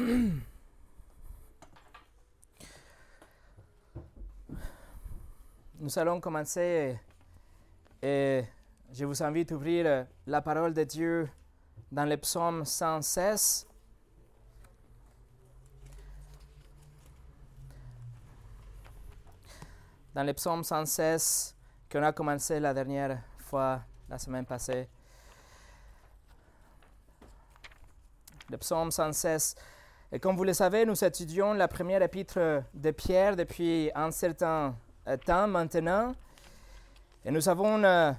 Nous allons commencer et je vous invite à ouvrir la parole de Dieu dans le psaume 116. Dans le psaume 116 qu'on a commencé la dernière fois, la semaine passée. Le psaume 116. Et comme vous le savez, nous étudions la première épître de Pierre depuis un certain euh, temps maintenant. Et nous avons euh,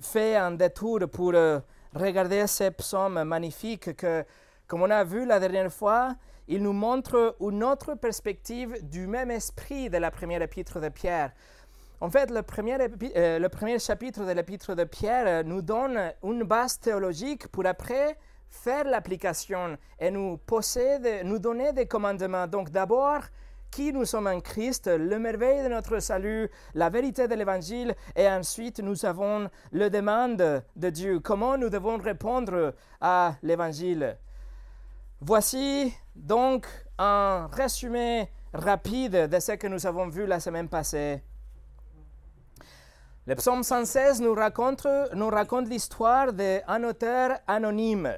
fait un détour pour euh, regarder ces psaumes magnifiques que, comme on a vu la dernière fois, ils nous montrent une autre perspective du même esprit de la première épître de Pierre. En fait, le premier chapitre de l'épître de Pierre nous donne une base théologique pour après faire l'application et nous, poser, nous donner des commandements. Donc d'abord, qui nous sommes en Christ, le merveille de notre salut, la vérité de l'Évangile, et ensuite nous avons le demande de Dieu, comment nous devons répondre à l'Évangile? Voici donc un résumé rapide de ce que nous avons vu la semaine passée. Le psaume 116 nous raconte, nous raconte l'histoire d'un auteur anonyme,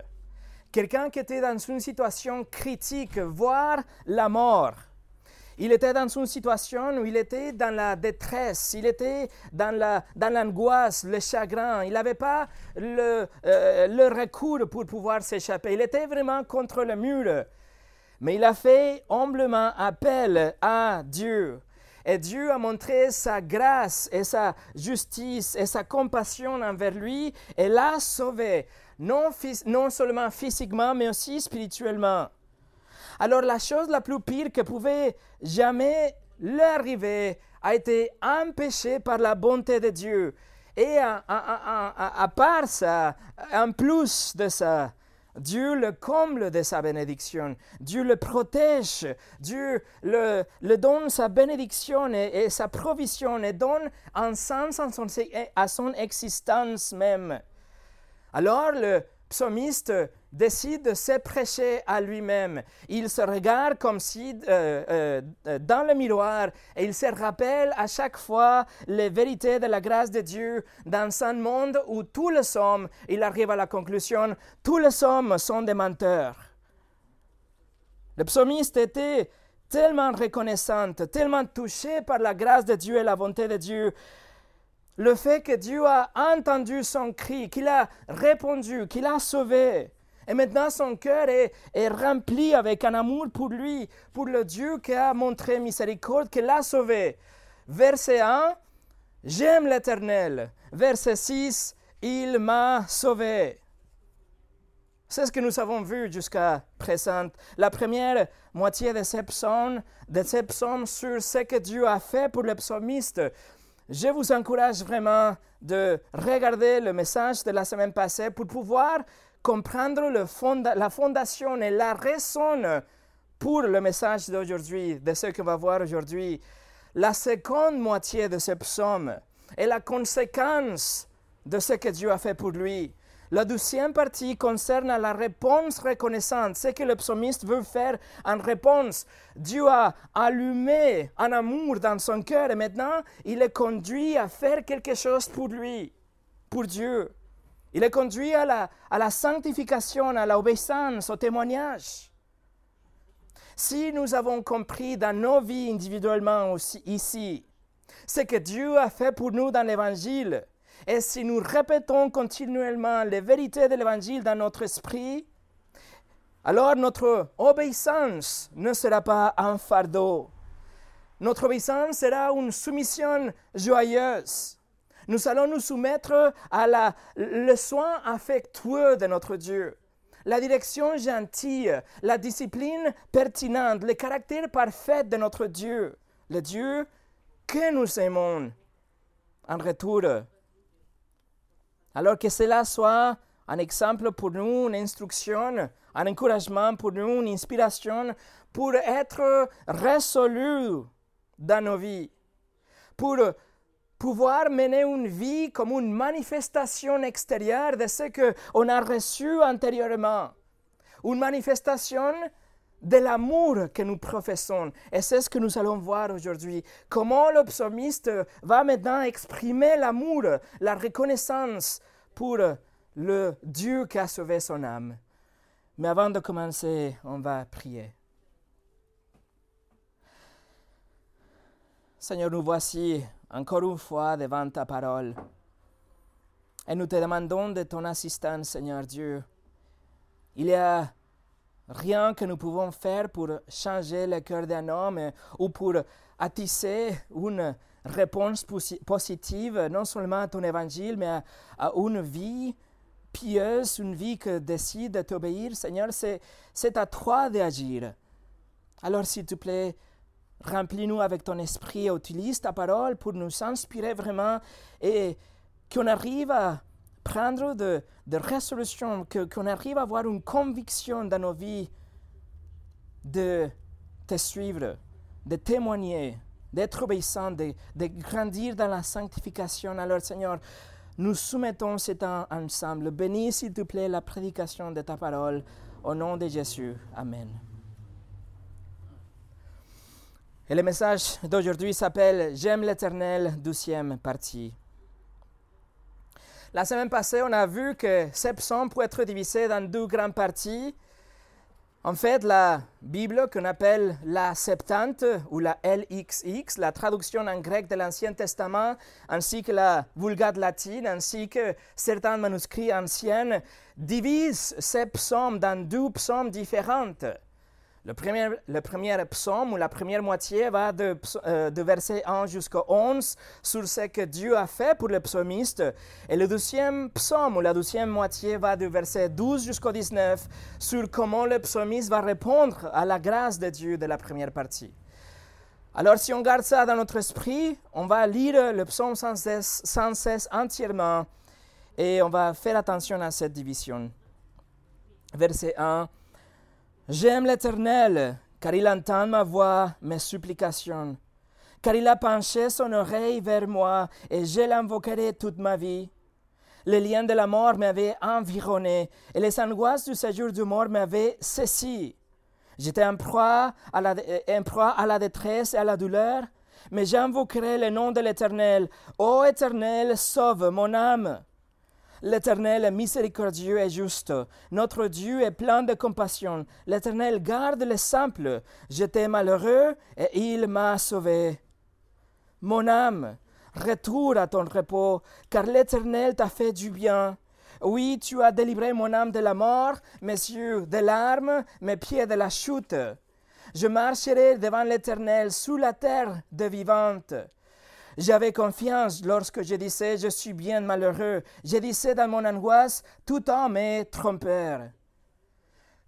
quelqu'un qui était dans une situation critique, voire la mort. Il était dans une situation où il était dans la détresse, il était dans, la, dans l'angoisse, le chagrin. Il n'avait pas le, euh, le recours pour pouvoir s'échapper. Il était vraiment contre le mur. Mais il a fait humblement appel à Dieu. Et Dieu a montré sa grâce et sa justice et sa compassion envers lui et l'a sauvé, non, non seulement physiquement, mais aussi spirituellement. Alors la chose la plus pire que pouvait jamais lui arriver a été empêchée par la bonté de Dieu. Et à, part ça, en plus de ça, Dieu le comble de sa bénédiction. Dieu le protège. Dieu le, donne sa bénédiction et, sa provision et donne un sens à son existence même. Alors le psalmiste décide de se prêcher à lui-même. Il se regarde comme si euh, euh, dans le miroir et il se rappelle à chaque fois les vérités de la grâce de Dieu dans un monde où tous les hommes, il arrive à la conclusion, tous les hommes sont des menteurs. Le psalmiste était tellement reconnaissant, tellement touché par la grâce de Dieu et la bonté de Dieu, le fait que Dieu a entendu son cri, qu'il a répondu, qu'il a sauvé. Et maintenant, son cœur est, rempli avec un amour pour lui, pour le Dieu qui a montré miséricorde, qui l'a sauvé. Verset 1, J'aime l'Éternel. Verset 6, Il m'a sauvé. C'est ce que nous avons vu jusqu'à présent. La première moitié de ces psaumes, de psaumes sur ce que Dieu a fait pour le psalmiste, je vous encourage vraiment de regarder le message de la semaine passée pour pouvoir comprendre la fondation et la raison pour le message d'aujourd'hui, de ce qu'on va voir aujourd'hui. La seconde moitié de ce psaume est la conséquence de ce que Dieu a fait pour lui. La deuxième partie concerne la réponse reconnaissante, ce que le psalmiste veut faire en réponse. Dieu a allumé un amour dans son cœur et maintenant il est conduit à faire quelque chose pour lui, pour Dieu. Il est conduit à la, à la sanctification, à l'obéissance, au témoignage. Si nous avons compris dans nos vies individuellement aussi ici ce que Dieu a fait pour nous dans l'Évangile, et si nous répétons continuellement les vérités de l'Évangile dans notre esprit, alors notre obéissance ne sera pas un fardeau. Notre obéissance sera une soumission joyeuse. Nous allons nous soumettre à la, le soin affectueux de notre Dieu, la direction gentille, la discipline pertinente, le caractère parfait de notre Dieu, le Dieu que nous aimons en retour alors que cela soit un exemple pour nous, une instruction, un encouragement pour nous, une inspiration pour être résolus dans nos vies, pour pouvoir mener une vie comme une manifestation extérieure de ce qu'on a reçu antérieurement. une manifestation de l'amour que nous professons. Et c'est ce que nous allons voir aujourd'hui. Comment le psalmiste va maintenant exprimer l'amour, la reconnaissance pour le Dieu qui a sauvé son âme. Mais avant de commencer, on va prier. Seigneur, nous voici encore une fois devant ta parole. Et nous te demandons de ton assistance, Seigneur Dieu. Il y a rien que nous pouvons faire pour changer le cœur d'un homme ou pour attiser une réponse positive, non seulement à ton évangile, mais à, une vie pieuse, une vie qui décide de t'obéir. Seigneur, c'est à toi d'agir. Alors, s'il te plaît, remplis-nous avec ton esprit et utilise ta parole pour nous inspirer vraiment et qu'on arrive à prendre de, de résolutions, qu'on arrive à avoir une conviction dans nos vies de te suivre, de témoigner, d'être obéissant, de, de, grandir dans la sanctification. Alors Seigneur, nous soumettons cet temps ensemble. Bénis, s'il te plaît, la prédication de ta parole. Au nom de Jésus. Amen. Et le message d'aujourd'hui s'appelle J'aime l'Éternel, douzième partie. La semaine passée, on a vu que ce psaume peut être divisé dans deux grandes parties. En fait, la Bible qu'on appelle la Septante ou la LXX, la traduction en grec de l'Ancien Testament, ainsi que la Vulgate latine, ainsi que certains manuscrits anciens, divise ces psaumes dans deux psaumes différentes. Le premier, psaume ou la première moitié va de, euh, verset 1 jusqu'au 11 sur ce que Dieu a fait pour le psalmiste. Et le deuxième psaume ou la deuxième moitié va de verset 12 jusqu'au 19 sur comment le psalmiste va répondre à la grâce de Dieu de la première partie. Alors si on garde ça dans notre esprit, on va lire le psaume sans cesse, sans cesse entièrement et on va faire attention à cette division. Verset 1. J'aime l'Éternel, car il entend ma voix, mes supplications. Car il a penché son oreille vers moi, et je l'invoquerai toute ma vie. Les liens de la mort m'avaient environné, et les angoisses du séjour du mort m'avaient saisi. J'étais en en proie à la détresse et à la douleur, mais j'invoquerai le nom de l'Éternel. Ô Éternel, sauve mon âme. L'Éternel est miséricordieux et juste. Notre Dieu est plein de compassion. L'Éternel garde les simples. J'étais malheureux et il m'a sauvé. Mon âme, retourne à ton repos, car l'Éternel t'a fait du bien. Oui, tu as délivré mon âme de la mort, mes yeux de l'arme, mes pieds de la chute. Je marcherai devant l'Éternel sous la terre de vivante. J'avais confiance lorsque je disais je suis bien malheureux. Je disais dans mon angoisse tout homme est trompeur.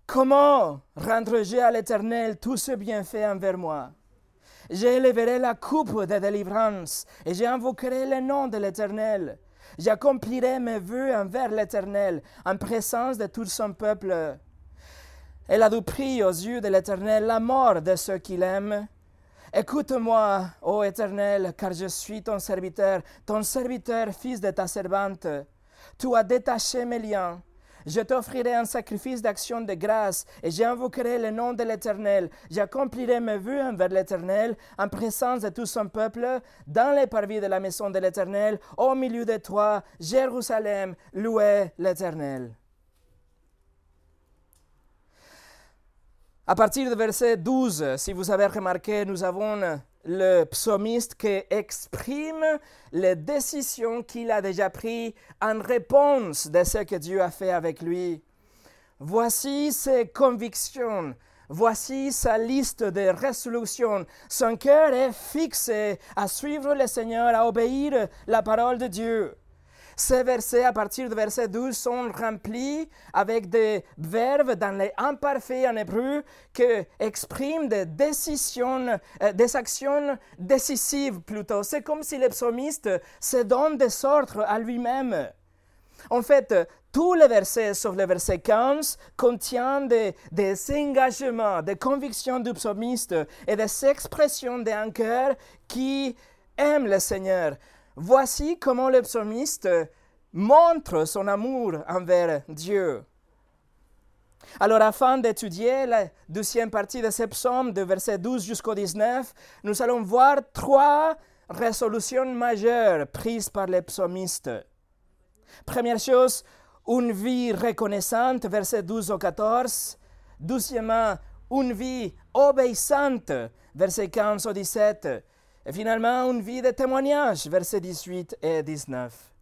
Comment rendrai-je à l'Éternel tout ce bienfait envers moi? J'élèverai la coupe de délivrance et j'invoquerai le nom de l'Éternel. J'accomplirai mes vœux envers l'Éternel en présence de tout son peuple. Elle a du prix aux yeux de l'Éternel la mort de ceux qui l'aiment Écoute-moi, ô Éternel, car je suis ton serviteur, ton serviteur, fils de ta servante. Tu as détaché mes liens. Je t'offrirai un sacrifice d'action de grâce et j'invoquerai le nom de l'Éternel. J'accomplirai mes vœux envers l'Éternel en présence de tout son peuple dans les parvis de la maison de l'Éternel, au milieu de toi, Jérusalem, louez l'Éternel. À partir du verset 12, si vous avez remarqué, nous avons le psalmiste qui exprime les décisions qu'il a déjà prises en réponse de ce que Dieu a fait avec lui. Voici ses convictions, voici sa liste de résolutions. Son cœur est fixé à suivre le Seigneur, à obéir la parole de Dieu. Ces versets, à partir du verset 12, sont remplis avec des verbes dans les imparfaits en hébreu qui expriment des décisions, euh, des actions décisives plutôt. C'est comme si le psalmiste se donne des ordres à lui-même. En fait, tous les versets, sauf le verset 15, contiennent des, des, engagements, des convictions du psalmiste et des expressions d'un cœur qui aime le Seigneur, Voici comment le psalmiste montre son amour envers Dieu. Alors, afin d'étudier la deuxième partie de ce psaume, de verset 12 jusqu'au 19, nous allons voir trois résolutions majeures prises par les psaumistes. Première chose, une vie reconnaissante, verset 12 au 14. Deuxièmement, une vie obéissante, verset 15 au 17. Et finalement, une vie de témoignage, versets 18 et 19.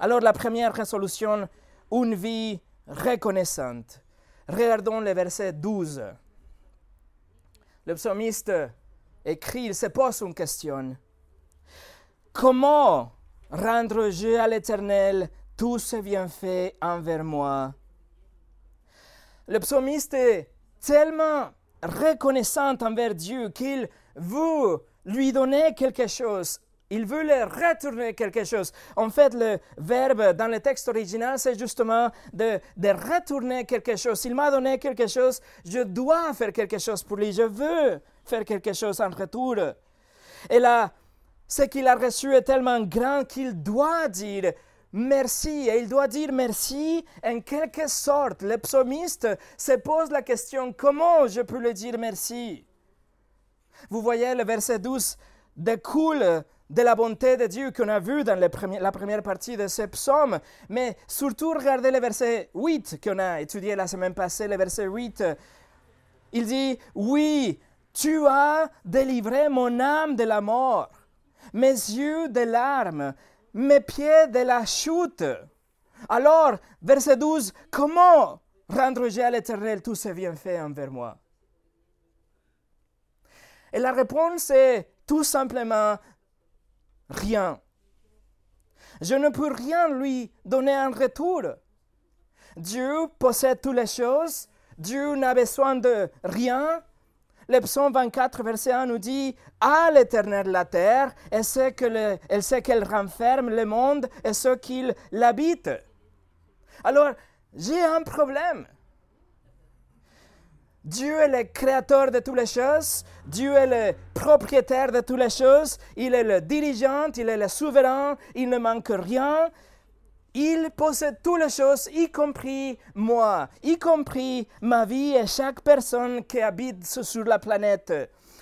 Alors, la première résolution, une vie reconnaissante. Regardons le verset 12. Le psalmiste écrit, il se pose une question. Comment rendre-je à l'Éternel tous ses bienfaits envers moi? Le psalmiste est tellement reconnaissant envers Dieu qu'il veut lui donner quelque chose il veut leur retourner quelque chose. En fait, le verbe dans le texte original, c'est justement de, de, retourner quelque chose. Il m'a donné quelque chose, je dois faire quelque chose pour lui. Je veux faire quelque chose en retour. Et là, ce qu'il a reçu est tellement grand qu'il doit dire merci. Et il doit dire merci en quelque sorte. Le psalmiste se pose la question, comment je peux le dire merci? Vous voyez, le verset 12 découle de la bonté de Dieu qu'on a vu dans la première partie de ce psaume, mais surtout regardez le verset 8 qu'on a étudié la semaine passée, le verset 8. Il dit, oui, tu as délivré mon âme de la mort, mes yeux de larmes, mes pieds de la chute. Alors, verset 12, comment rendre-je à l'Éternel tous ses bienfaits envers moi? Et la réponse est tout simplement rien. Je ne peux rien lui donner en retour. Dieu possède toutes les choses. Dieu n'a besoin de rien. Le psaume 24, verset 1 nous dit À l'éternel la terre, et ce qu'elle renferme le monde et ce qu'il l'habite. Alors, j'ai un problème. Dieu est le créateur de toutes les choses, Dieu est le propriétaire de toutes les choses, il est le dirigeant, il est le souverain, il ne manque rien. Il possède toutes les choses, y compris moi, y compris ma vie et chaque personne qui habite sur la planète.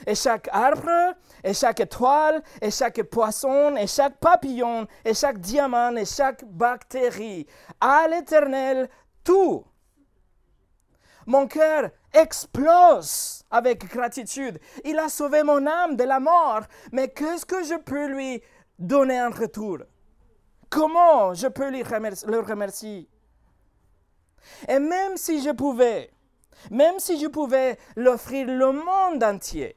Et chaque arbre, et chaque étoile, et chaque poisson, et chaque papillon, et chaque diamant, et chaque bactérie. À l'éternel, tout. Mon cœur explose avec gratitude. Il a sauvé mon âme de la mort, mais qu'est-ce que je peux lui donner en retour? Comment je peux lui le remercier? Et même si je pouvais, même si je pouvais l'offrir le monde entier,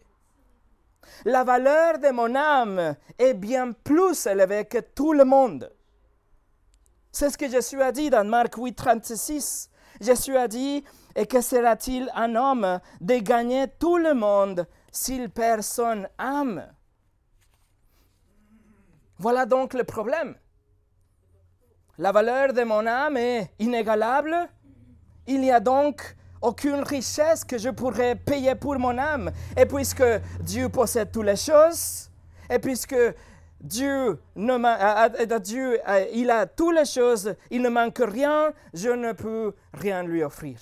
la valeur de mon âme est bien plus élevée que tout le monde. C'est ce que Jésus a dit dans Marc 8, 36. Jésus a dit, et que sera-t-il un homme de gagner tout le monde s'il perd son âme? Voilà donc le problème. La valeur de mon âme est inégalable. Il n'y a donc aucune richesse que je pourrais payer pour mon âme. Et puisque Dieu possède toutes les choses, et puisque Dieu, Dieu il a toutes les choses, il ne manque rien, je ne peux rien lui offrir.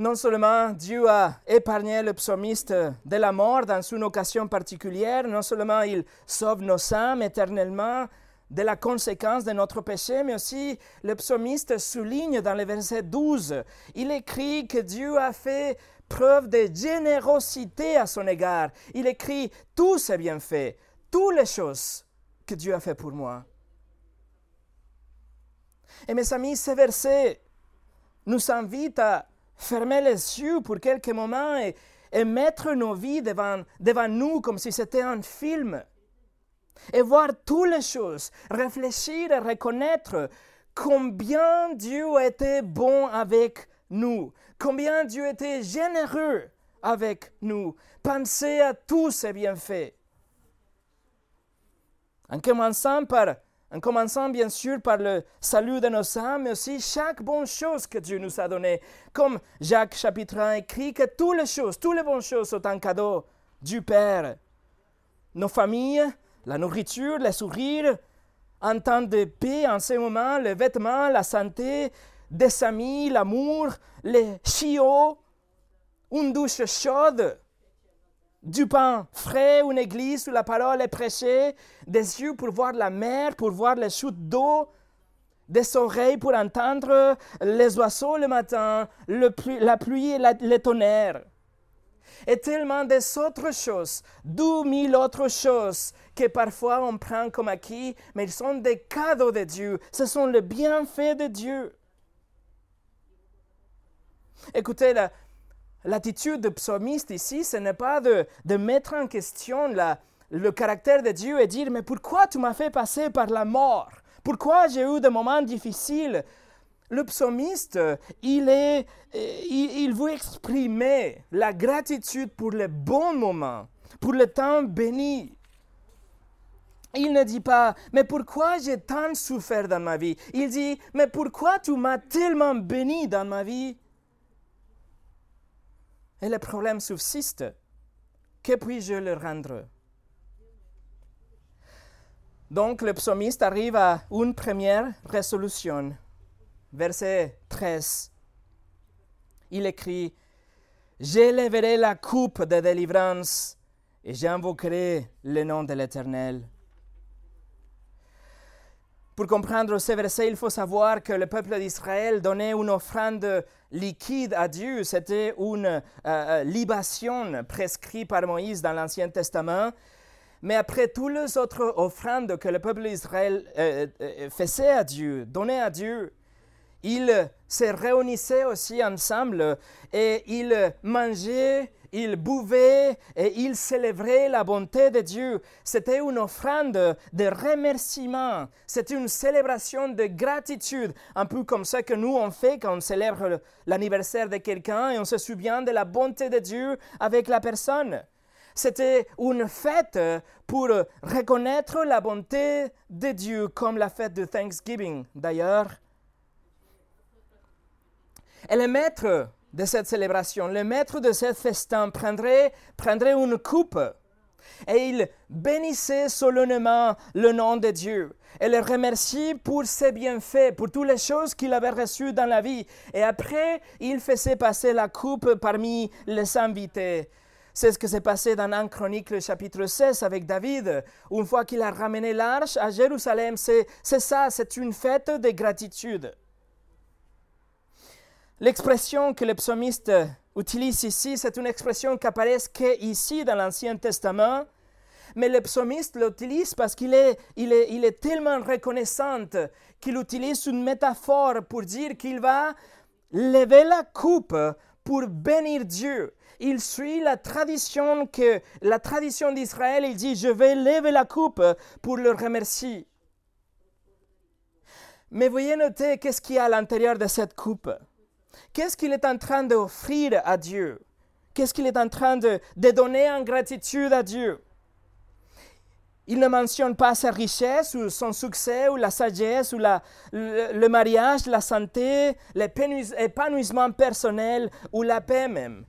Non seulement Dieu a épargné le psalmiste de la mort dans une occasion particulière, non seulement il sauve nos âmes éternellement de la conséquence de notre péché, mais aussi le psalmiste souligne dans le verset 12, il écrit que Dieu a fait preuve de générosité à son égard. Il écrit tous ses bienfaits, toutes les choses que Dieu a fait pour moi. Et mes amis, ce verset nous invite à fermer les yeux pour quelques moments et, mettre nos vies devant, devant nous comme si c'était un film. Et voir toutes les choses, réfléchir et reconnaître combien Dieu été bon avec nous, combien Dieu était généreux avec nous. Pensez à tous ses bienfaits. En commençant par en commençant bien sûr par le salut de nos âmes, mais aussi chaque bonne chose que Dieu nous a donnée. Comme Jacques chapitre 1 écrit que toutes les choses, toutes les bonnes choses sont un cadeau du Père. Nos familles, la nourriture, les sourires, un temps de paix en ce moment, les vêtements, la santé, des amis, l'amour, les chiots, une douche chaude, du pain frais, une église où la parole est prêchée, des yeux pour voir la mer, pour voir les chutes d'eau, des oreilles pour entendre les oiseaux le matin, la pluie et les tonnerres. Et tellement des autres choses, deux mille autres choses que parfois on prend comme acquis, mais ils sont des cadeaux de Dieu. Ce sont les bienfaits de Dieu. Écoutez, l'attitude du psalmiste ici, ce n'est pas de, mettre en question le caractère de Dieu et dire, mais pourquoi tu m'as fait passer par la mort? Pourquoi j'ai eu des moments difficiles? Le psalmiste, il, est, il, il, veut exprimer la gratitude pour les bons moments, pour le temps béni. Il ne dit pas, mais pourquoi j'ai tant souffert dans ma vie? Il dit, mais pourquoi tu m'as tellement béni dans ma vie? Et le problème subsiste. Que puis-je leur rendre? Donc le psalmiste arrive à une première résolution. Verset 13. Il écrit, J'élèverai la coupe de délivrance et j'invoquerai le nom de l'Éternel. Pour comprendre ce verset, il faut savoir que le peuple d'Israël donnait une offrande liquide à Dieu. C'était une euh, euh, libation prescrite par Moïse dans l'Ancien Testament. Mais après toutes les autres offrandes que le peuple d'Israël euh, faisait à Dieu, donnait à Dieu, ils se réunissaient aussi ensemble et ils mangeaient il buvait et il célébrait la bonté de Dieu. C'était une offrande de remerciement. C'était une célébration de gratitude, un peu comme ce que nous on fait quand on célèbre l'anniversaire de quelqu'un et on se souvient de la bonté de Dieu avec la personne. C'était une fête pour reconnaître la bonté de Dieu, comme la fête de Thanksgiving d'ailleurs. Et le maître de cette célébration, le maître de ce festin prendrait, prendrait une coupe et il bénissait solennellement le nom de Dieu et le remercie pour ses bienfaits, pour toutes les choses qu'il avait reçues dans la vie. Et après, il faisait passer la coupe parmi les invités. C'est ce qui s'est passé dans 1 Chronique, le chapitre 16, avec David. Une fois qu'il a ramené l'arche à Jérusalem, c'est ça, c'est une fête de gratitude. L'expression que le psalmiste utilise ici, c'est une expression qui apparaît qu'ici dans l'Ancien Testament, mais le psalmiste l'utilise parce qu'il est, tellement reconnaissant qu'il utilise une métaphore pour dire qu'il va lever la coupe pour bénir Dieu. Il suit la tradition que la tradition d'Israël. Il dit je vais lever la coupe pour le remercier. Mais voyez noter qu'est-ce qu'il y a à l'intérieur de cette coupe? Qu'est-ce qu'il est en train d'offrir à Dieu? Qu'est-ce qu'il est en train de, donner en gratitude à Dieu? Il ne mentionne pas sa richesse ou son succès ou la sagesse ou la, le, mariage, la santé, l'épanouissement personnel ou la paix même.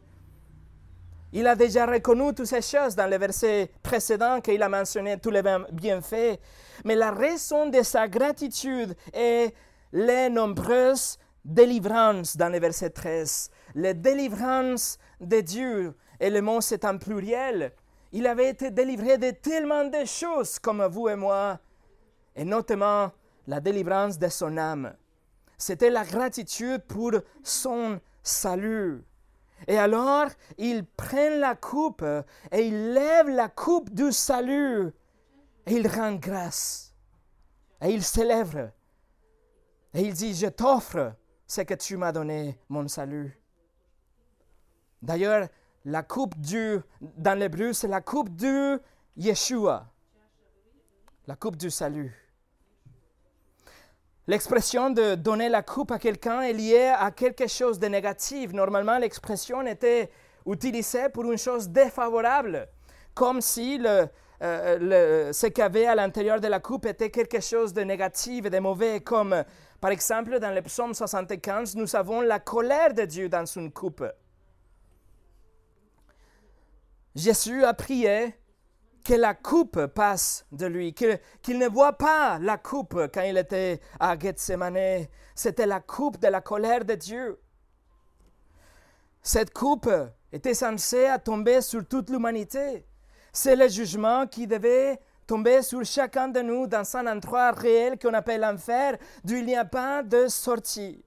Il a déjà reconnu toutes ces choses dans le verset précédent qu'il a mentionné tous les bienfaits. Mais la raison de sa gratitude est les nombreuses délivrance dans le verset 13. La délivrance de Dieu, et le mot c'est en pluriel. Il avait été délivré de tellement de choses comme vous et moi, et notamment la délivrance de son âme. C'était la gratitude pour son salut. Et alors, il prend la coupe et il lève la coupe du salut et il rend grâce. Et il célèbre. Et il dit, je t'offre c'est que tu m'as donné mon salut. D'ailleurs, la coupe du, dans l'hébreu, c'est la coupe du Yeshua, la coupe du salut. L'expression de donner la coupe à quelqu'un est liée à quelque chose de négatif. Normalement, l'expression était utilisée pour une chose défavorable, comme si euh, le, ce qu'il y avait à l'intérieur de la coupe était quelque chose de négatif et de mauvais, comme par exemple, dans le psaume 75, nous avons la colère de Dieu dans une coupe. Jésus a prié que la coupe passe de lui, qu'il ne voit pas la coupe quand il était à Gethsemane. C'était la coupe de la colère de Dieu. Cette coupe était censée tomber sur toute l'humanité. C'est le jugement qui devait tomber sur chacun de nous dans un endroit réel qu'on appelle l'enfer, d'où il n'y a pas de sortie.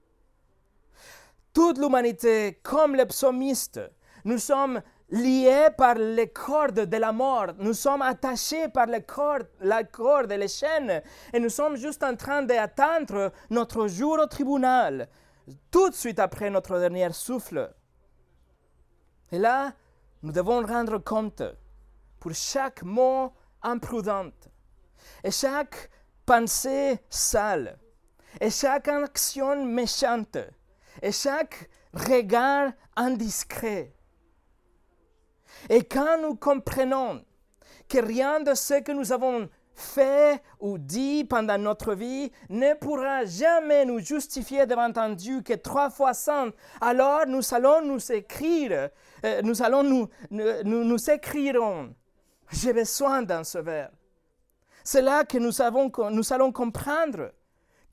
Toute l'humanité, comme les psalmistes, nous sommes liés par les cordes de la mort. Nous sommes attachés par les cordes, la corde et les chaînes. Et nous sommes juste en train d'attendre notre jour au tribunal, tout de suite après notre dernier souffle. Et là, nous devons rendre compte pour chaque mot imprudent et chaque pensée sale et chaque action méchante et chaque regard indiscret. Et quand nous comprenons que rien de ce que nous avons fait ou dit pendant notre vie ne pourra jamais nous justifier devant un Dieu que trois fois saint, alors nous allons nous écrire, euh, nous allons nous, nous, nous écrirons. J'ai besoin d'un sauveur. C'est là que nous, avons, nous allons comprendre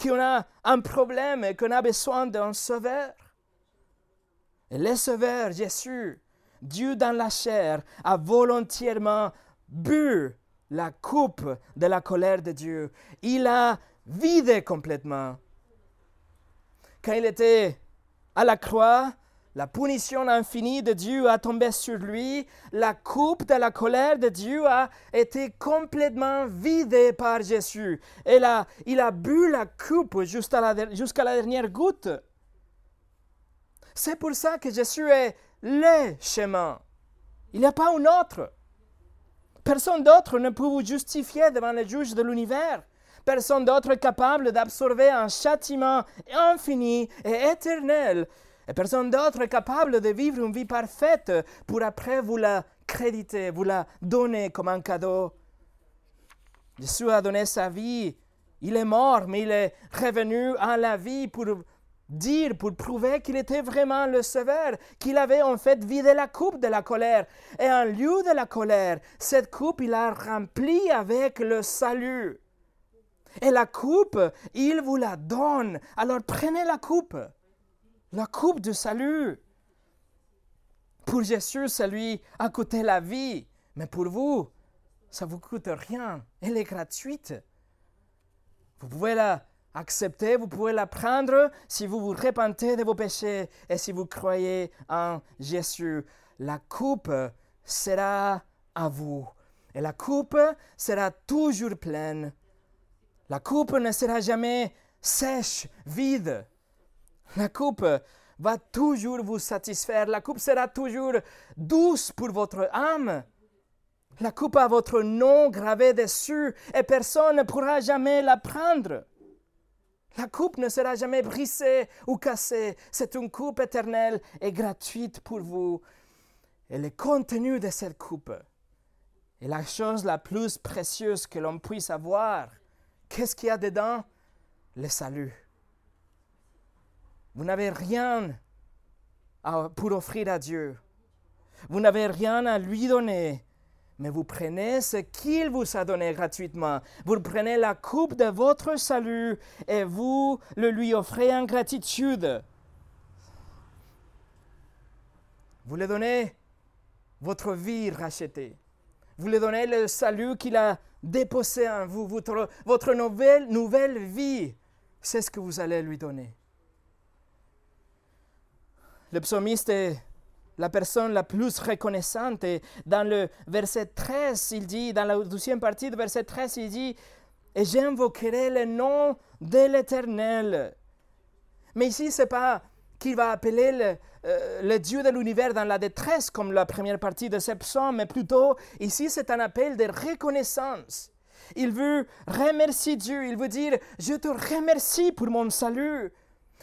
qu'on a un problème et qu'on a besoin d'un sauveur. Et le sauveur, Jésus, Dieu dans la chair, a volontairement bu la coupe de la colère de Dieu. Il a vidé complètement. Quand il était à la croix, la punition infinie de Dieu a tombé sur lui. La coupe de la colère de Dieu a été complètement vidée par Jésus. Et là, il a bu la coupe jusqu'à la, la dernière goutte. C'est pour ça que Jésus est le chemin. Il n'y a pas un autre. Personne d'autre ne peut vous justifier devant le juge de l'univers. Personne d'autre est capable d'absorber un châtiment infini et éternel. Personne d'autre est capable de vivre une vie parfaite pour après vous la créditer, vous la donner comme un cadeau. Jésus a donné sa vie. Il est mort, mais il est revenu à la vie pour dire, pour prouver qu'il était vraiment le Sauveur, qu'il avait en fait vidé la coupe de la colère. Et en lieu de la colère, cette coupe, il a rempli avec le salut. Et la coupe, il vous la donne. Alors prenez la coupe, la coupe du salut. Pour Jésus, ça lui a coûté la vie, mais pour vous, ça ne vous coûte rien. Elle est gratuite. Vous pouvez la accepter, vous pouvez la prendre si vous vous repentez de vos péchés et si vous croyez en Jésus. La coupe sera à vous. Et la coupe sera toujours pleine. La coupe ne sera jamais sèche, vide. La coupe va toujours vous satisfaire. La coupe sera toujours douce pour votre âme. La coupe a votre nom gravé dessus et personne ne pourra jamais la prendre. La coupe ne sera jamais brisée ou cassée. C'est une coupe éternelle et gratuite pour vous. Et le contenu de cette coupe est la chose la plus précieuse que l'on puisse avoir. Qu'est-ce qu'il y a dedans? Le salut. Vous n'avez rien pour offrir à Dieu. Vous n'avez rien à lui donner mais vous prenez ce qu'il vous a donné gratuitement. Vous prenez la coupe de votre salut et vous le lui offrez en gratitude. Vous lui donnez votre vie rachetée. Vous lui donnez le salut qu'il a déposé en vous, votre, nouvelle vie. C'est ce que vous allez lui donner. Le psalmiste est la personne la plus reconnaissante. Dans le verset 13, il dit, dans la deuxième partie du verset 13, il dit, et j'invoquerai le nom de l'Éternel. Mais ici, ce n'est pas qu'il va appeler le, euh, le, Dieu de l'univers dans la détresse, comme la première partie de ce psaume, mais plutôt, ici, c'est un appel de reconnaissance. Il veut remercier Dieu, il veut dire, je te remercie pour mon salut.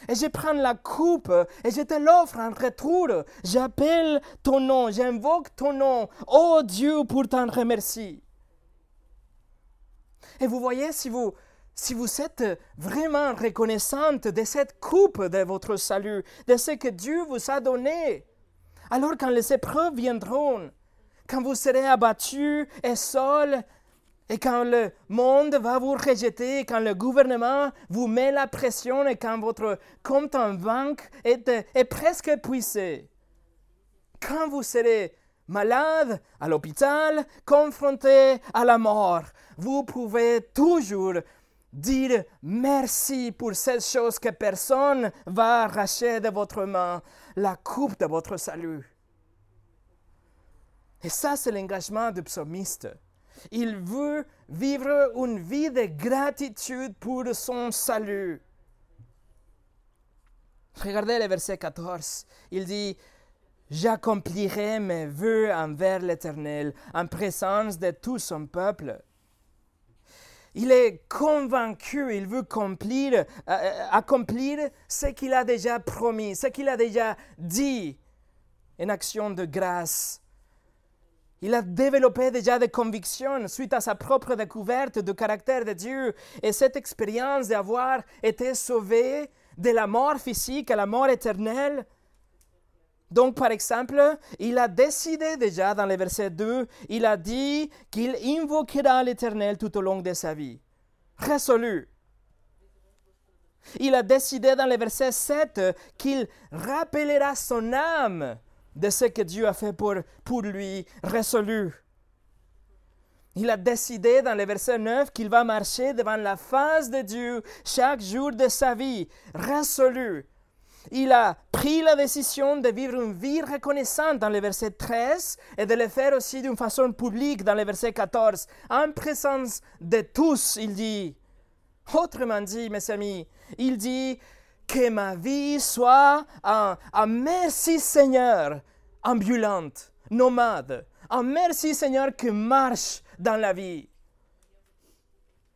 Et je prends la coupe et je te l'offre en retour. J'appelle ton nom, j'invoque ton nom. Oh Dieu, pour t'en remercier. Et vous voyez, si vous, si vous êtes vraiment reconnaissante de cette coupe de votre salut, de ce que Dieu vous a donné, alors quand les épreuves viendront, quand vous serez abattu et seul, et quand le monde va vous rejeter, quand le gouvernement vous met la pression et quand votre compte en banque est, presque épuisé. Quand vous serez malade, à l'hôpital, confronté à la mort, vous pouvez toujours dire merci pour cette chose que personne va arracher de votre main, la coupe de votre salut. Et ça, c'est l'engagement du psalmiste. Il veut vivre une vie de gratitude pour son salut. Regardez le verset 14. Il dit, J'accomplirai mes vœux envers l'Éternel en présence de tout son peuple. Il est convaincu, il veut accomplir, euh, accomplir ce qu'il a déjà promis, ce qu'il a déjà dit, une action de grâce. Il a développé déjà des convictions suite à sa propre découverte du caractère de Dieu et cette expérience d'avoir été sauvé de la mort physique à la mort éternelle. Donc, par exemple, il a décidé déjà dans le verset 2, il a dit qu'il invoquera l'Éternel tout au long de sa vie. Résolu. Il a décidé dans le verset 7 qu'il rappellera son âme de ce que Dieu a fait pour, pour lui, résolu. Il a décidé dans le verset 9 qu'il va marcher devant la face de Dieu chaque jour de sa vie, résolu il a pris la décision de vivre une vie reconnaissante dans le verset 13 et de le faire aussi d'une façon publique dans le verset 14, en présence de tous, il dit. Autrement dit, mes amis, il dit que ma vie soit un, merci Seigneur ambulante, nomade, un merci Seigneur qui marche dans la vie.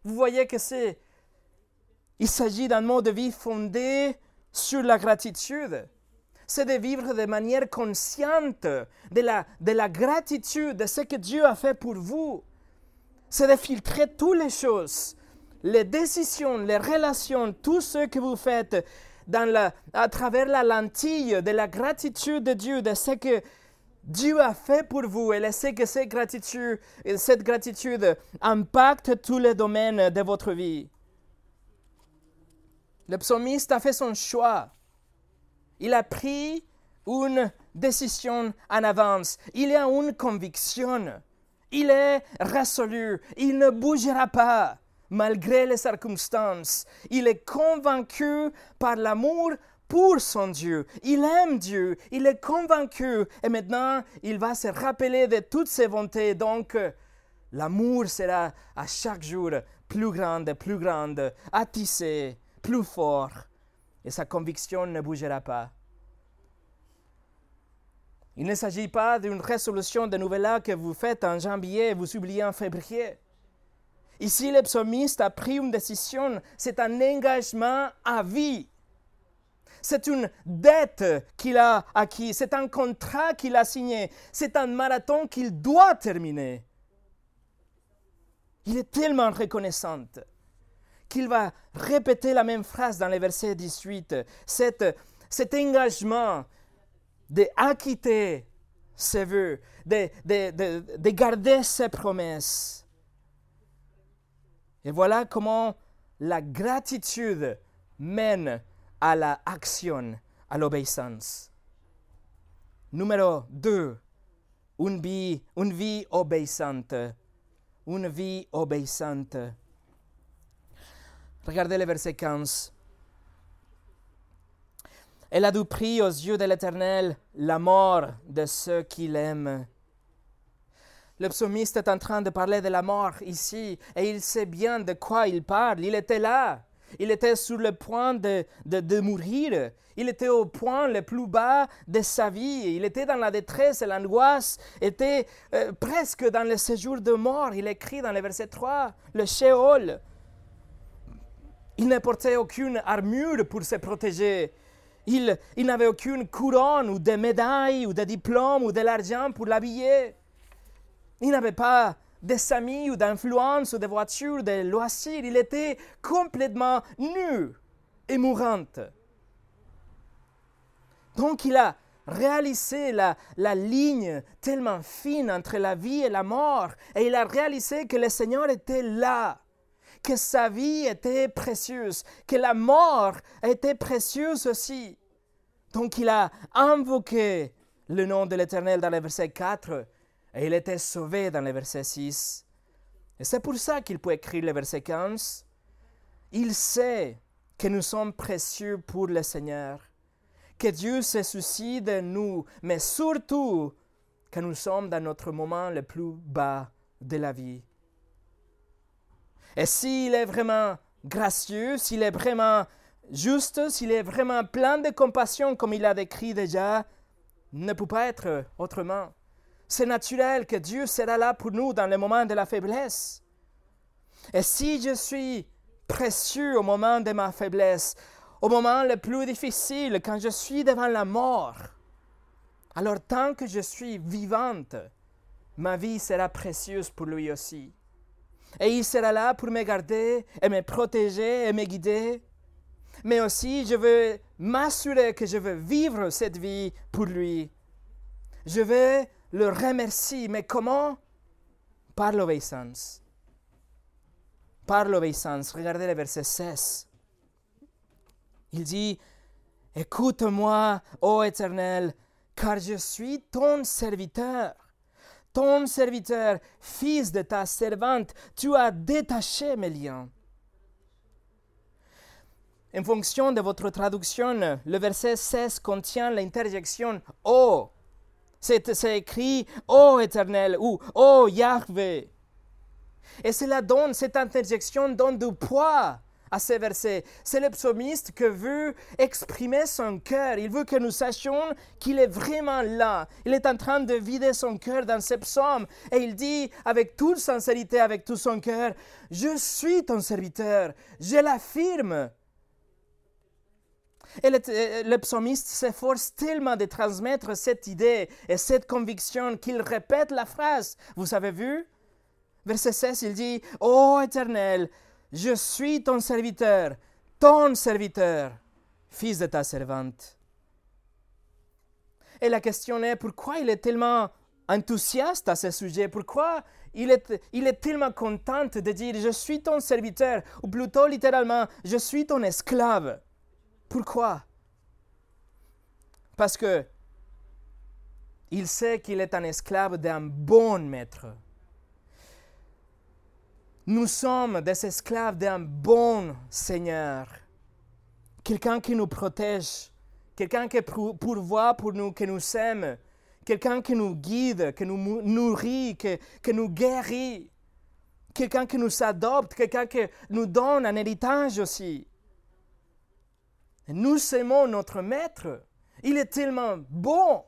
Vous voyez que c'est, il s'agit d'un mode de vie fondé sur la gratitude. C'est de vivre de manière consciente de la, de la gratitude de ce que Dieu a fait pour vous. C'est de filtrer toutes les choses, les décisions, les relations, tout ce que vous faites à travers la lentille de la gratitude de Dieu, de ce que Dieu a fait pour vous et laissez que cette gratitude, cette gratitude impacte tous les domaines de votre vie. Le psalmiste a fait son choix. Il a pris une décision en avance. Il a une conviction. Il est résolu. Il ne bougera pas malgré les circonstances. Il est convaincu par l'amour pour son Dieu. Il aime Dieu. Il est convaincu. Et maintenant, il va se rappeler de toutes ses bontés. Donc, l'amour sera à chaque jour plus grande, plus grande, attissé plus fort et sa conviction ne bougera pas. Il ne s'agit pas d'une résolution de nouvelles que vous faites en janvier et vous oubliez en février. Ici, le psalmiste a pris une décision, c'est un engagement à vie. C'est une dette qu'il a acquis, c'est un contrat qu'il a signé, c'est un marathon qu'il doit terminer. Il est tellement reconnaissant qu'il va répéter la même phrase dans le verset 18. Cet, engagement d'acquitter ses de, de, garder ses promesses. Et voilà comment la gratitude mène à l'action, à l'obéissance. Numéro 2, une vie, obéissante. Une vie obéissante. Regardez le verset 15. Elle a prix aux yeux de l'Éternel la mort de ceux qui l'aiment. Le psalmiste est en train de parler de la mort ici et il sait bien de quoi il parle. Il était là. Il était sur le point de, de, mourir. Il était au point le plus bas de sa vie. Il était dans la détresse et l'angoisse. était euh, presque dans le séjour de mort. Il écrit dans le verset 3, le Sheol. Il ne portait aucune armure pour se protéger. Il, il n'avait aucune couronne ou des médailles ou des diplômes ou de l'argent pour l'habiller. Il n'avait pas des amis ou d'influence ou de voitures, de loisirs. Il était complètement nu et mourante. Donc il a réalisé la, la ligne tellement fine entre la vie et la mort. Et il a réalisé que le Seigneur était là, que sa vie était précieuse, que la mort était précieuse aussi. Donc il a invoqué le nom de l'Éternel dans le verset 4 et il était sauvé dans le verset 6. Et c'est pour ça qu'il peut écrire le verset 15. Il sait que nous sommes précieux pour le Seigneur, que Dieu se soucie de nous, mais surtout que nous sommes dans notre moment le plus bas de la vie. Et s'il est vraiment gracieux, s'il est vraiment juste, s'il est vraiment plein de compassion, comme il a décrit déjà, ne peut pas être autrement. C'est naturel que Dieu sera là pour nous dans les moments de la faiblesse. Et si je suis précieux au moment de ma faiblesse, au moment le plus difficile, quand je suis devant la mort, alors tant que je suis vivante, ma vie sera précieuse pour lui aussi. Et il sera là pour me garder et me protéger et me guider. Mais aussi, je veux m'assurer que je veux vivre cette vie pour lui. Je veux le remercier. Mais comment? Par l'obéissance. Par l'obéissance. Regardez le verset 16. Il dit, Écoute-moi, ô Éternel, car je suis ton serviteur ton serviteur, fils de ta servante, tu as détaché mes liens. En fonction de votre traduction, le verset 16 contient l'interjection Oh. C'est écrit Oh éternel ou Oh Yahvé. Et cela donne, cette interjection donne du poids à ces versets. C'est le psalmiste qui veut exprimer son cœur. Il veut que nous sachions qu'il est vraiment là. Il est en train de vider son cœur dans ces psaumes. Et il dit avec toute sincérité, avec tout son cœur, je suis ton serviteur. Je l'affirme. Et le, le psalmiste s'efforce tellement de transmettre cette idée et cette conviction qu'il répète la phrase. Vous avez vu? Verset 16, il dit, Ô Éternel, je suis ton serviteur, ton serviteur, fils de ta servante. Et la question est pourquoi il est tellement enthousiaste à ce sujet, pourquoi il est, il est tellement content de dire je suis ton serviteur, ou plutôt littéralement je suis ton esclave. Pourquoi Parce que il sait qu'il est un esclave d'un bon maître. Nous sommes des esclaves d'un bon Seigneur, quelqu'un qui nous protège, quelqu'un qui pourvoit pour nous, qui nous aime, quelqu'un qui nous guide, qui nous nourrit, qui, nous guérit, quelqu'un qui nous adopte, quelqu'un qui nous donne un héritage aussi. Nous aimons notre Maître. Il est tellement bon.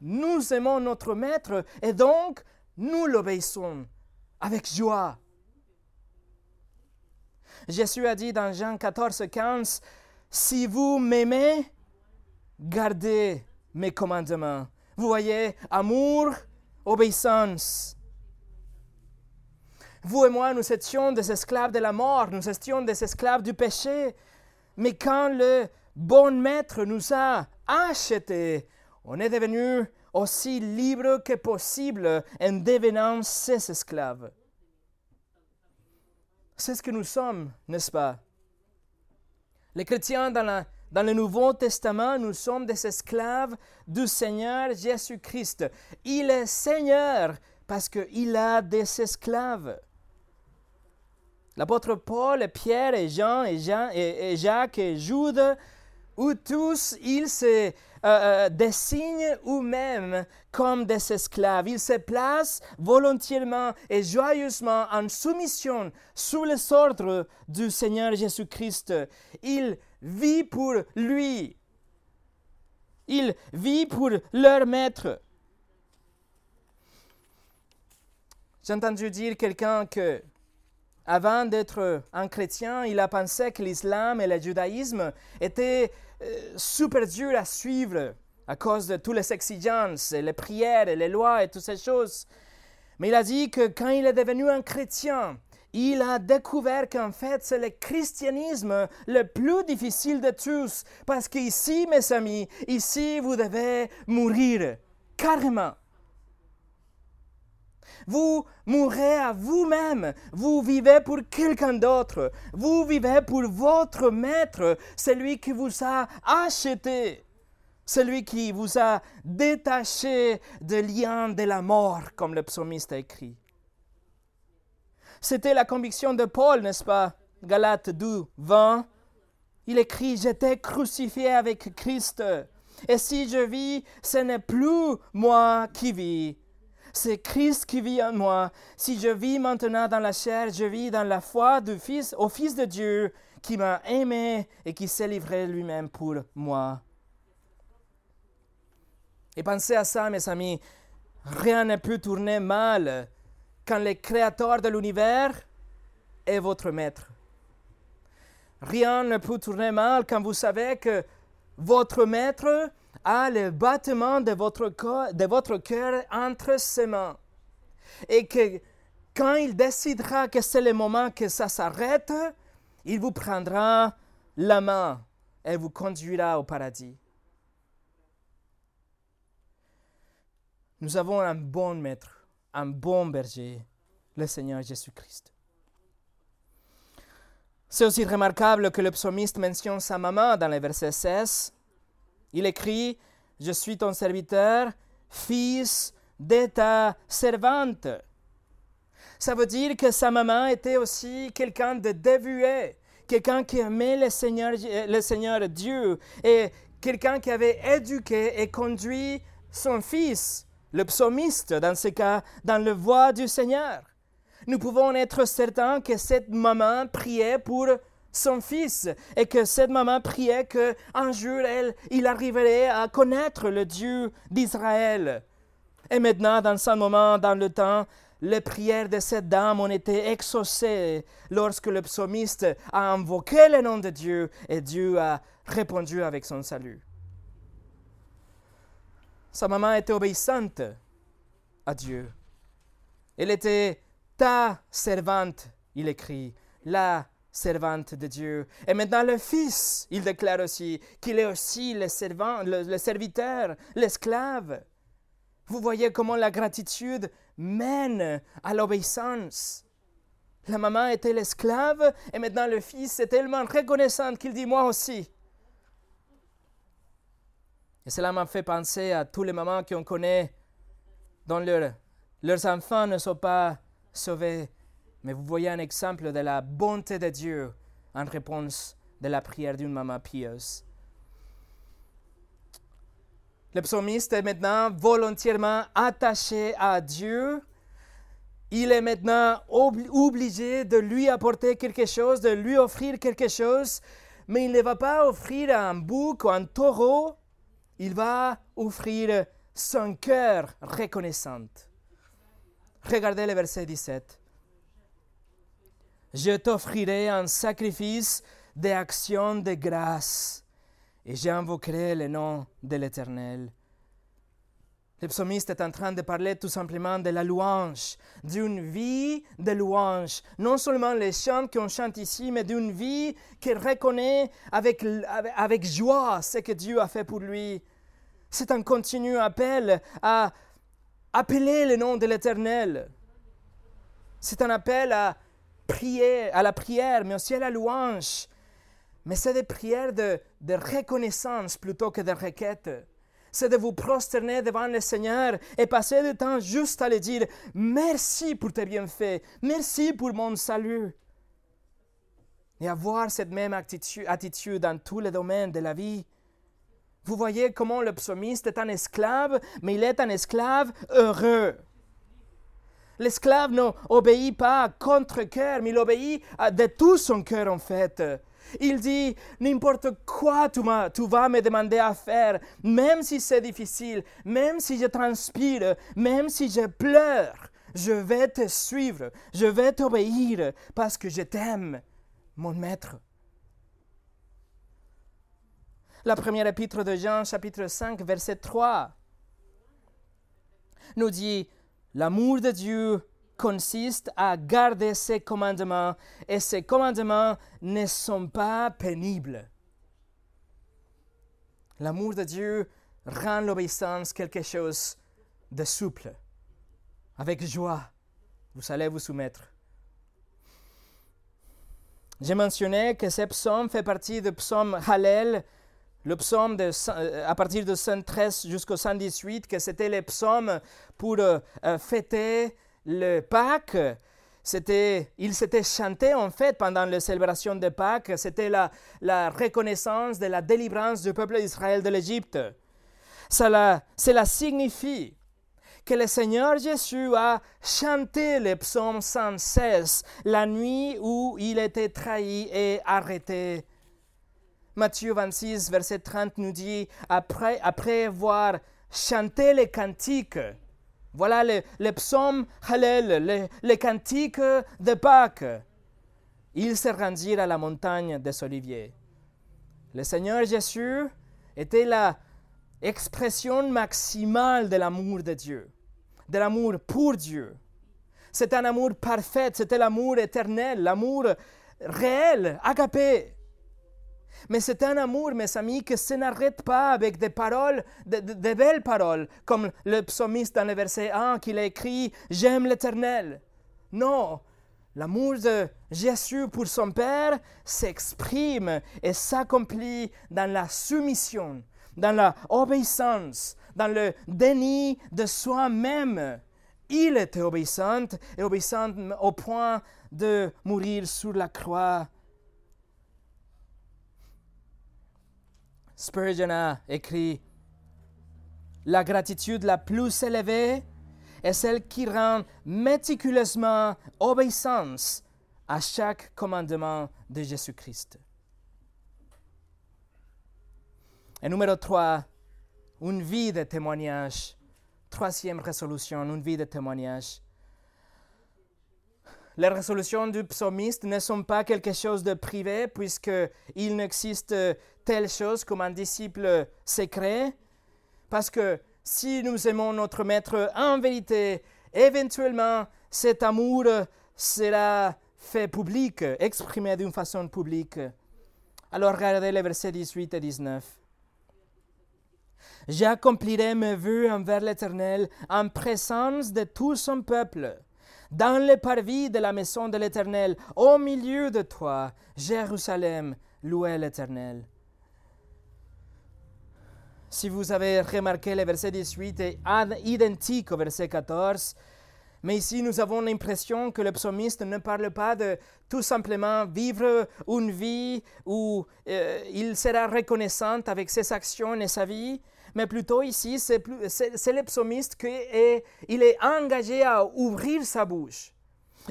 Nous aimons notre Maître et donc nous l'obéissons avec joie. Jésus a dit dans Jean 14, 15, Si vous m'aimez, gardez mes commandements. Vous voyez, amour, obéissance. Vous et moi, nous étions des esclaves de la mort, nous étions des esclaves du péché. Mais quand le bon maître nous a achetés, on est devenu aussi libre que possible en devenant ses esclaves. C'est ce que nous sommes, n'est-ce pas? Les chrétiens dans, dans le Nouveau Testament, nous sommes des esclaves du Seigneur Jésus-Christ. Il est Seigneur parce qu'il a des esclaves. L'apôtre Paul, Pierre Jean et, Jean et, Jacques et Jude, où tous ils se euh, euh, désignent eux-mêmes comme des esclaves. Ils se placent volontairement et joyeusement en soumission sous les ordres du Seigneur Jésus-Christ. Ils vivent pour lui. Ils vivent pour leur maître. J'ai entendu dire quelqu'un que avant d'être un chrétien, il a pensé que l'islam et le judaïsme étaient euh, super dur à suivre à cause de toutes les exigences, les prières, et les lois et toutes ces choses. Mais il a dit que quand il est devenu un chrétien, il a découvert qu'en fait, c'est le christianisme le plus difficile de tous. Parce qu'ici, mes amis, ici, vous devez mourir. Carrément. Vous mourrez à vous-même. Vous vivez pour quelqu'un d'autre. Vous vivez pour votre maître, celui qui vous a acheté, celui qui vous a détaché des liens de la mort, comme le psalmiste a écrit. C'était la conviction de Paul, n'est-ce pas? Galates 2, 20. Il écrit, j'étais crucifié avec Christ. Et si je vis, ce n'est plus moi qui vis, c'est Christ qui vit en moi. Si je vis maintenant dans la chair, je vis dans la foi du Fils, au Fils de Dieu qui m'a aimé et qui s'est livré lui-même pour moi. Et pensez à ça, mes amis. Rien ne peut tourner mal quand le Créateur de l'univers est votre maître. Rien ne peut tourner mal quand vous savez que votre maître a le battement de votre, cœur entre ses mains. Et que quand il décidera que c'est le moment que ça s'arrête, il vous prendra la main et vous conduira au paradis. Nous avons un bon maître, un bon berger, le Seigneur Jésus-Christ. C'est aussi remarquable que le psalmiste mentionne sa maman dans le verset 16 il écrit, Je suis ton serviteur, fils de ta servante. Ça veut dire que sa maman était aussi quelqu'un de dévoué, quelqu'un qui aimait le Seigneur, le Seigneur Dieu et quelqu'un qui avait éduqué et conduit son fils, le psalmiste, dans ce cas, dans le voie du Seigneur. Nous pouvons être certains que cette maman priait pour son fils et que cette maman priait que un jour elle, il arriverait à connaître le Dieu d'Israël. Et maintenant, dans ce moment, dans le temps, les prières de cette dame ont été exaucées lorsque le psalmiste a invoqué le nom de Dieu et Dieu a répondu avec son salut. Sa maman était obéissante à Dieu. Elle était ta servante, il écrit, la servante de Dieu. Et maintenant le Fils, il déclare aussi qu'il est aussi le, servant, le, serviteur, l'esclave. Vous voyez comment la gratitude mène à l'obéissance. La maman était l'esclave et maintenant le fils est tellement reconnaissant qu'il dit moi aussi. Et cela m'a fait penser à tous les mamans qu'on connaît dont leurs enfants ne sont pas sauvés mais vous voyez un exemple de la bonté de Dieu en réponse de la prière d'une maman pieuse. Le psalmiste est maintenant volontairement attaché à Dieu. Il est maintenant obligé de lui apporter quelque chose, de lui offrir quelque chose, mais il ne va pas offrir un bouc ou un taureau, il va offrir son cœur reconnaissant. Regardez le verset 17 je t'offrirai un sacrifice d'actions de grâce et j'invoquerai le nom de l'Éternel. Le psalmiste est en train de parler tout simplement de la louange, d'une vie de louange. Non seulement les chants qu'on chante ici, mais d'une vie qu'il reconnaît avec, avec joie ce que Dieu a fait pour lui. C'est un continu appel à appeler le nom de l'Éternel. C'est un appel à à la prière, mais aussi à la louange. Mais c'est des prières de, reconnaissance plutôt que de requête. C'est de vous prosterner devant le Seigneur et passer du temps juste à lui dire merci pour tes bienfaits, merci pour mon salut. Et avoir cette même attitude, attitude dans tous les domaines de la vie. Vous voyez comment le psalmiste est un esclave, mais il est un esclave heureux. L'esclave n'obéit pas contre cœur, mais il obéit de tout son cœur en fait. Il dit, n'importe quoi tu, tu, vas me demander à faire, même si c'est difficile, même si je transpire, même si je pleure, je vais te suivre, je vais t'obéir parce que je t'aime, mon maître. La première épître de Jean, chapitre 5, verset 3, nous dit, L'amour de Dieu consiste à garder ses commandements et ses commandements ne sont pas pénibles. L'amour de Dieu rend l'obéissance quelque chose de souple, avec joie. Vous allez vous soumettre. J'ai mentionné que ce psaume fait partie du psaume Hallel, le psaume de, euh, à partir de 113 jusqu'au 118, que c'était le psaume pour euh, euh, fêter le Pâques. C'était, il s'était chanté en fait pendant la célébration de Pâques. C'était la, la reconnaissance de la délivrance du peuple d'Israël de l'Égypte. Cela, cela signifie que le Seigneur Jésus a chanté le psaume 116 la nuit où il était trahi et arrêté. Matthieu 26, verset 30 nous dit, après, après avoir chanté les cantiques, voilà le, le psaume Hallel, le, le cantique de Pâques, ils se rendirent à la montagne des Oliviers. Le Seigneur Jésus était la expression maximale de l'amour de Dieu, de l'amour pour Dieu. C'est un amour parfait, c'était l'amour éternel, l'amour réel, agapé. Mais c'est un amour, mes amis, qui ne n'arrête pas avec des paroles, de, belles paroles, comme le psalmiste dans le verset 1 qu'il a écrit J'aime l'Éternel. Non, l'amour de Jésus pour son Père s'exprime et s'accomplit dans la soumission, dans la obéissance, dans le déni de soi-même. Il était obéissant et obéissant au point de mourir sur la croix. Spurgeon a écrit La gratitude la plus élevée est celle qui rend méticuleusement obéissance à chaque commandement de Jésus-Christ. Et numéro 3, une vie de témoignage. Troisième résolution, une vie de témoignage. Les résolutions du psalmiste ne sont pas quelque chose de privé, puisqu'il n'existe telle chose comme un disciple secret, parce que si nous aimons notre maître en vérité, éventuellement cet amour sera fait public, exprimé d'une façon publique. Alors regardez les versets 18 et 19. J'accomplirai mes vœux envers l'Éternel en présence de tout son peuple, dans les parvis de la maison de l'Éternel, au milieu de toi, Jérusalem, louez l'Éternel. Si vous avez remarqué, le verset 18 est identique au verset 14. Mais ici, nous avons l'impression que le psalmiste ne parle pas de tout simplement vivre une vie où euh, il sera reconnaissant avec ses actions et sa vie, mais plutôt ici, c'est le psalmiste qui est, il est engagé à ouvrir sa bouche.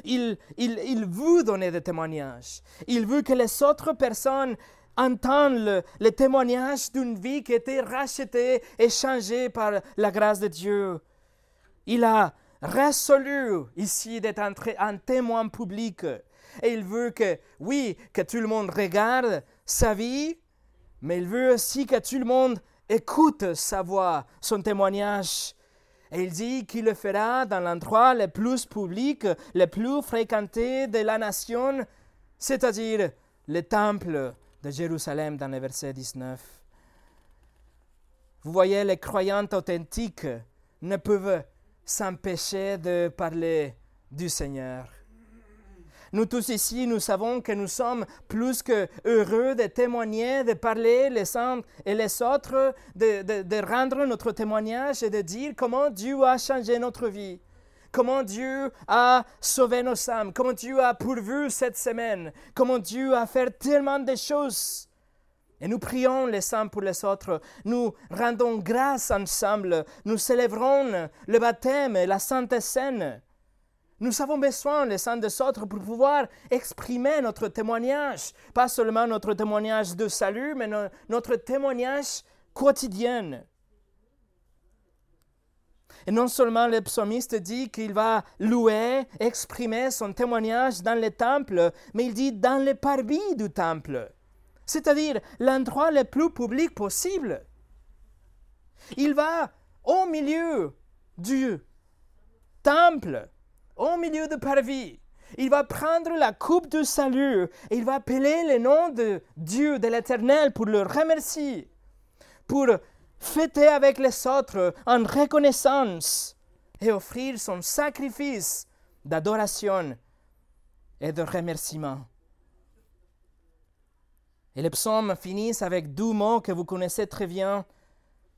Il, il, il veut donner des témoignages. Il veut que les autres personnes entendent le, témoignage d'une vie qui été rachetée et changée par la grâce de Dieu. Il a résolu ici d'être un, un témoin public. Et il veut que, oui, que tout le monde regarde sa vie, mais il veut aussi que tout le monde écoute sa voix, son témoignage. Et il dit qu'il le fera dans l'endroit le plus public, le plus fréquenté de la nation, c'est-à-dire le temple de Jérusalem dans le verset 19. Vous voyez, les croyants authentiques ne peuvent s'empêcher de parler du Seigneur. Nous tous ici, nous savons que nous sommes plus que heureux de témoigner, de parler les uns et les autres, de, de, rendre notre témoignage et de dire comment Dieu a changé notre vie, comment Dieu a sauvé nos âmes, comment Dieu a pourvu cette semaine, comment Dieu a fait tellement de choses? Et nous prions les uns pour les autres, nous rendons grâce ensemble, nous célébrons le baptême et la Sainte Seine. Nous avons besoin les uns des autres pour pouvoir exprimer notre témoignage, pas seulement notre témoignage de salut, mais notre témoignage quotidien. Et non seulement le psalmiste dit qu'il va louer, exprimer son témoignage dans le temple, mais il dit dans les parvis du temple, c'est-à-dire l'endroit le plus public possible. Il va au milieu du temple au milieu de parvis. Il va prendre la coupe du salut et il va appeler le nom de Dieu, de l'Éternel, pour le remercier, pour fêter avec les autres en reconnaissance et offrir son sacrifice d'adoration et de remerciement. Et les psaumes finissent avec deux mots que vous connaissez très bien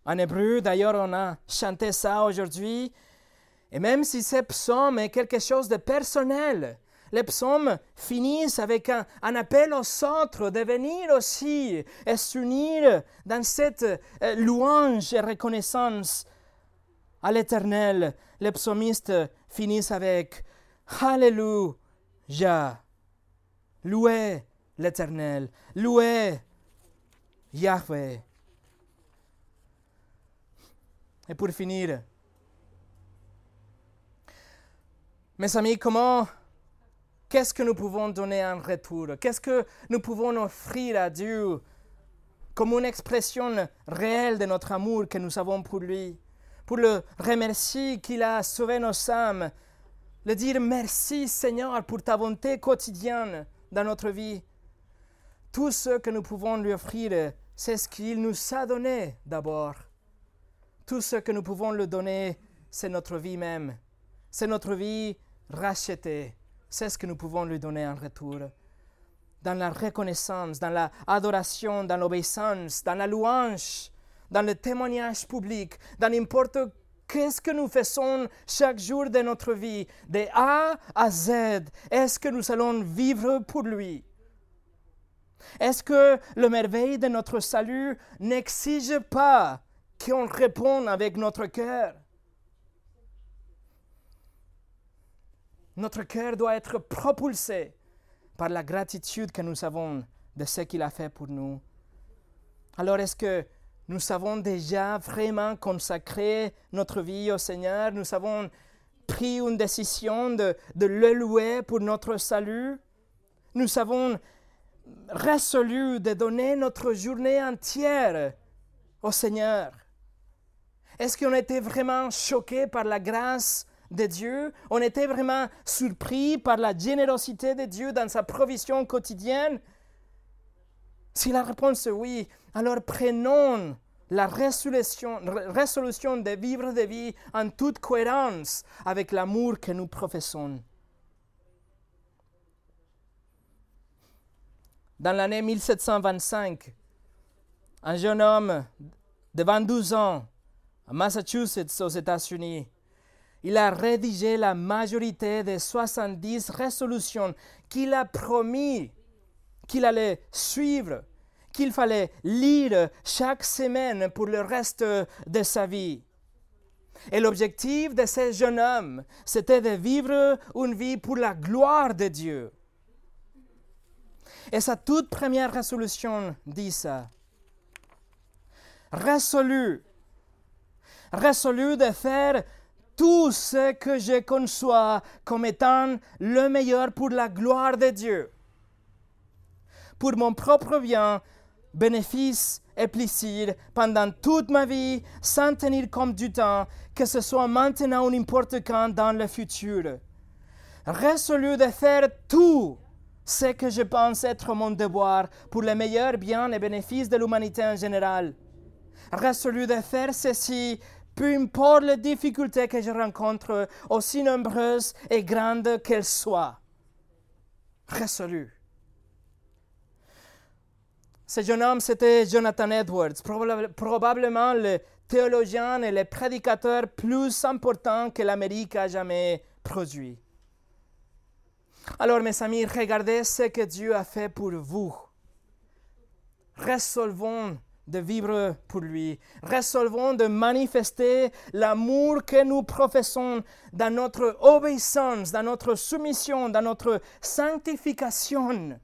en hébreu. D'ailleurs, on a chanté ça aujourd'hui. Et même si ces psaumes est quelque chose de personnel, les psaumes finissent avec un, appel au centre de venir aussi et s'unir dans cette euh, louange et reconnaissance à l'Éternel. Les psaumistes finissent avec Alléluia. Louez l'Éternel. Louez Yahweh. Et pour finir, mes amis, comment, qu'est-ce que nous pouvons donner en retour? Qu'est-ce que nous pouvons offrir à Dieu comme une expression réelle de notre amour que nous avons pour lui? Pour le remercier qu'il a sauvé nos âmes, le dire merci Seigneur pour ta bonté quotidienne dans notre vie. Tout ce que nous pouvons lui offrir, c'est ce qu'il nous a donné d'abord. Tout ce que nous pouvons lui donner, c'est notre vie même. C'est notre vie rachetée. C'est ce que nous pouvons lui donner en retour. Dans la reconnaissance, dans l'adoration, dans l'obéissance, dans la louange, dans le témoignage public, dans n'importe qu'est-ce que nous faisons chaque jour de notre vie, de A à Z, est-ce que nous allons vivre pour lui? Est-ce que le merveille de notre salut n'exige pas qu'on réponde avec notre cœur? Notre cœur doit être propulsé par la gratitude que nous avons de ce qu'il a fait pour nous. Alors est-ce que nous avons déjà vraiment consacré notre vie au Seigneur? Nous avons pris une décision de, de le louer pour notre salut? Nous avons résolu de donner notre journée entière au Seigneur? Est-ce qu'on était vraiment choqué par la grâce de Dieu? On était vraiment surpris par la générosité de Dieu dans sa provision quotidienne? Si la réponse est oui, alors prenons la résolution, de vivre des vies en toute cohérence avec l'amour que nous professons. dans l'année 1725, un jeune homme de 22 ans à Massachusetts aux États-Unis, il a rédigé la majorité des 70 résolutions qu'il a promis qu'il allait suivre, qu'il fallait lire chaque semaine pour le reste de sa vie. Et l'objectif de ce jeune homme, c'était de vivre une vie pour la gloire de Dieu. Et sa toute première résolution dit ça. Résolu, résolu de faire tout ce que je conçois comme étant le meilleur pour la gloire de Dieu, pour mon propre bien, bénéfice et plaisir pendant toute ma vie, sans tenir compte du temps, que ce soit maintenant ou n'importe quand dans le futur. Résolu de faire tout ce que je pense être mon devoir pour le meilleur bien et bénéfice de l'humanité en général. Résolu de faire ceci, peu importe les difficultés que je rencontre, aussi nombreuses et grandes qu'elles soient. Résolu. Ce jeune homme, c'était Jonathan Edwards, probablement le théologien et le prédicateur plus important que l'Amérique a jamais produit. Alors mes amis, regardez ce que Dieu a fait pour vous. Résolvons de vivre pour lui. Résolvons de manifester l'amour que nous professons dans notre obéissance, dans notre soumission, dans notre sanctification.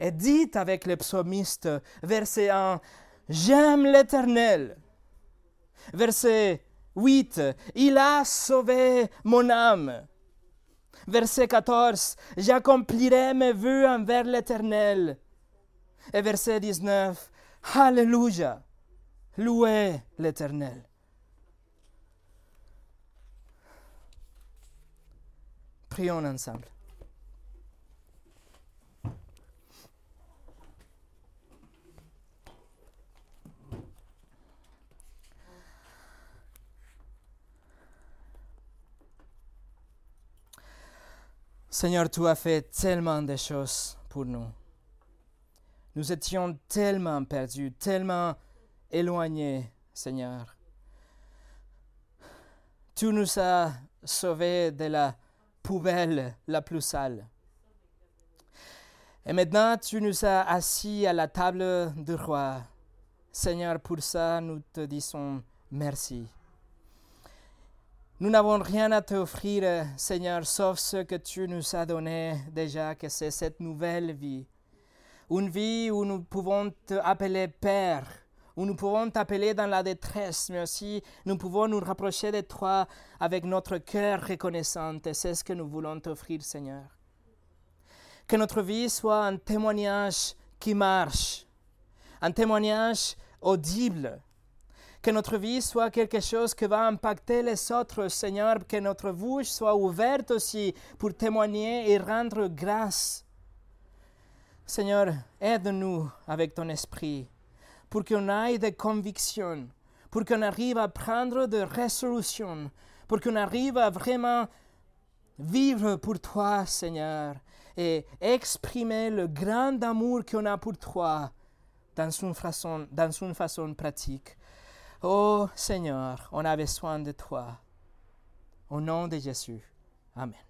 Et dites avec le psalmiste, verset 1, J'aime l'Éternel. Verset 8, Il a sauvé mon âme verset 14, j'accomplirai mes vœux envers l'Éternel. Et verset 19, Alléluia, louez l'Éternel. Prions ensemble. Seigneur, tu as fait tellement de choses pour nous. Nous étions tellement perdus, tellement éloignés, Seigneur. Tu nous as sauvés de la poubelle la plus sale. Et maintenant, tu nous as assis à la table du roi. Seigneur, pour ça, nous te disons merci. Nous n'avons rien à t'offrir, Seigneur, sauf ce que tu nous as donné déjà, que c'est cette nouvelle vie. Une vie où nous pouvons t'appeler Père, où nous pouvons t'appeler dans la détresse, mais aussi nous pouvons nous rapprocher de toi avec notre cœur reconnaissant. Et c'est ce que nous voulons t'offrir, Seigneur. Que notre vie soit un témoignage qui marche, un témoignage audible, que notre vie soit quelque chose qui va impacter les autres, Seigneur, que notre bouche soit ouverte aussi pour témoigner et rendre grâce. Seigneur, aide-nous avec ton esprit pour qu'on ait des convictions, pour qu'on arrive à prendre des résolutions, pour qu'on arrive à vraiment vivre pour toi, Seigneur, et exprimer le grand amour qu'on a pour toi dans une façon, dans une façon pratique. Oh Seigneur, on a besoin de toi. Au nom de Jésus. Amen.